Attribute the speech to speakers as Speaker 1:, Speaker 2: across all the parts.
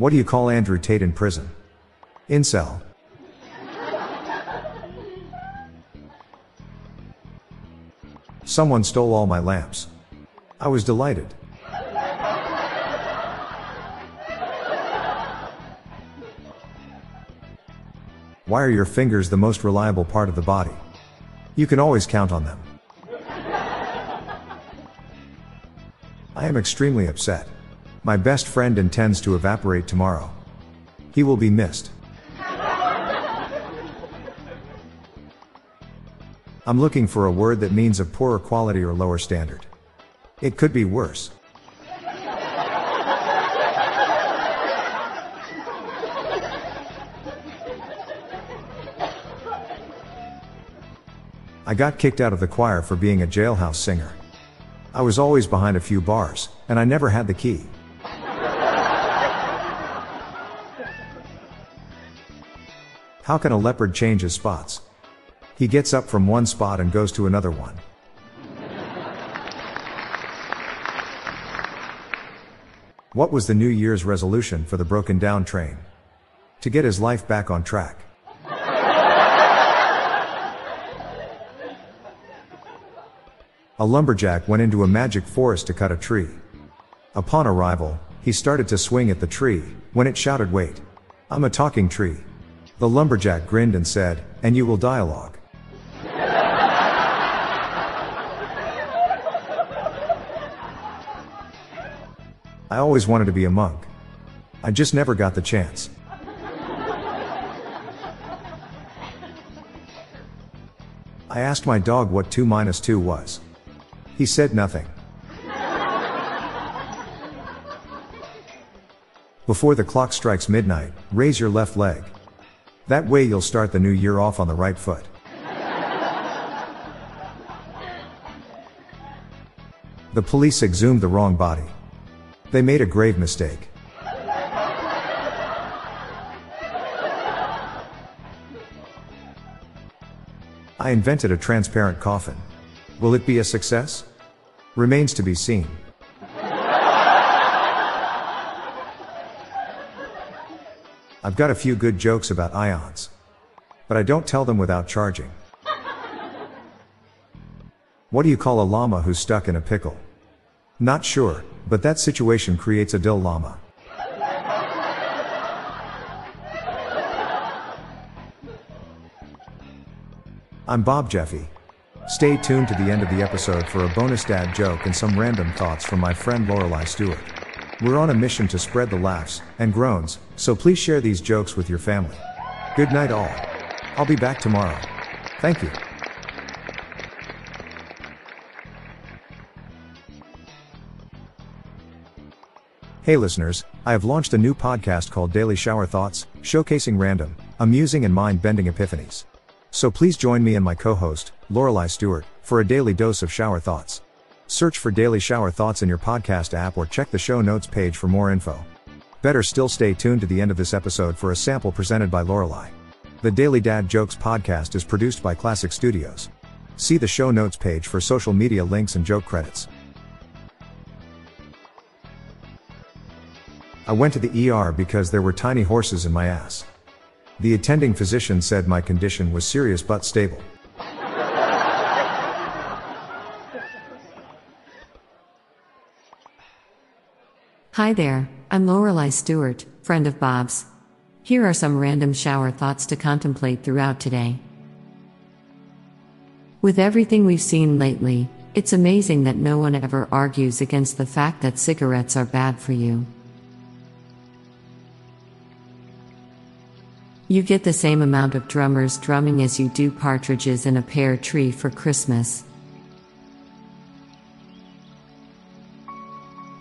Speaker 1: What do you call Andrew Tate in prison? Incel. Someone stole all my lamps. I was delighted. Why are your fingers the most reliable part of the body? You can always count on them. I am extremely upset. My best friend intends to evaporate tomorrow. He will be missed. I'm looking for a word that means of poorer quality or lower standard. It could be worse. I got kicked out of the choir for being a jailhouse singer. I was always behind a few bars, and I never had the key. How can a leopard change his spots? He gets up from one spot and goes to another one. What was the New Year's resolution for the broken down train? To get his life back on track. A lumberjack went into a magic forest to cut a tree. Upon arrival, he started to swing at the tree, when it shouted wait. I'm a talking tree. The lumberjack grinned and said, and you will dialogue. I always wanted to be a monk. I just never got the chance. I asked my dog what 2 minus 2 was. He said nothing. Before the clock strikes midnight, raise your left leg. That way you'll start the new year off on the right foot. The police exhumed the wrong body. They made a grave mistake. I invented a transparent coffin. Will it be a success? Remains to be seen. I've got a few good jokes about ions. But I don't tell them without charging. What do you call a llama who's stuck in a pickle? Not sure, but that situation creates a dill llama. I'm Bob Jeffy. Stay tuned to the end of the episode for a bonus dad joke and some random thoughts from my friend Lorelei Stewart. We're on a mission to spread the laughs and groans, so please share these jokes with your family. Good night, all. I'll be back tomorrow. Thank you. Hey listeners, I have launched a new podcast called Daily Shower Thoughts, showcasing random, amusing and mind-bending epiphanies. So please join me and my co-host, Lorelei Stewart, for a daily dose of shower thoughts. Search for Daily Shower Thoughts in your podcast app or check the show notes page for more info. Better still stay tuned to the end of this episode for a sample presented by Lorelei. The Daily Dad Jokes podcast is produced by Classic Studios. See the show notes page for social media links and joke credits. I went to the ER because there were tiny horses in my ass. The attending physician said my condition was serious but stable.
Speaker 2: Hi there, I'm Lorelei Stewart, friend of Bob's. Here are some random shower thoughts to contemplate throughout today. With everything we've seen lately, it's amazing that no one ever argues against the fact that cigarettes are bad for you. You get the same amount of drummers drumming as you do partridges in a pear tree for Christmas.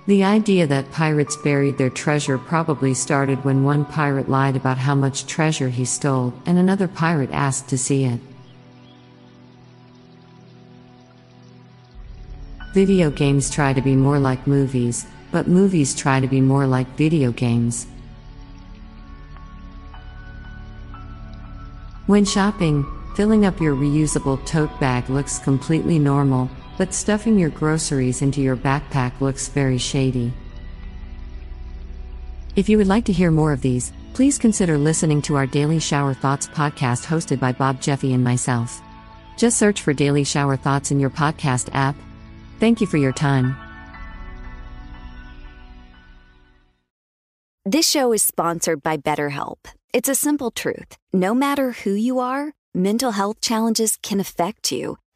Speaker 2: The idea that pirates buried their treasure probably started when one pirate lied about how much treasure he stole, and another pirate asked to see it. Video games try to be more like movies, but movies try to be more like video games. When shopping, filling up your reusable tote bag looks completely normal, but stuffing your groceries into your backpack looks very shady. If you would like to hear more of these, please consider listening to our Daily Shower Thoughts podcast hosted by Bob Jeffy and myself. Just search for Daily Shower Thoughts in your podcast app. Thank you for your time.
Speaker 3: This show is sponsored by BetterHelp. It's a simple truth. No matter who you are, mental health challenges can affect you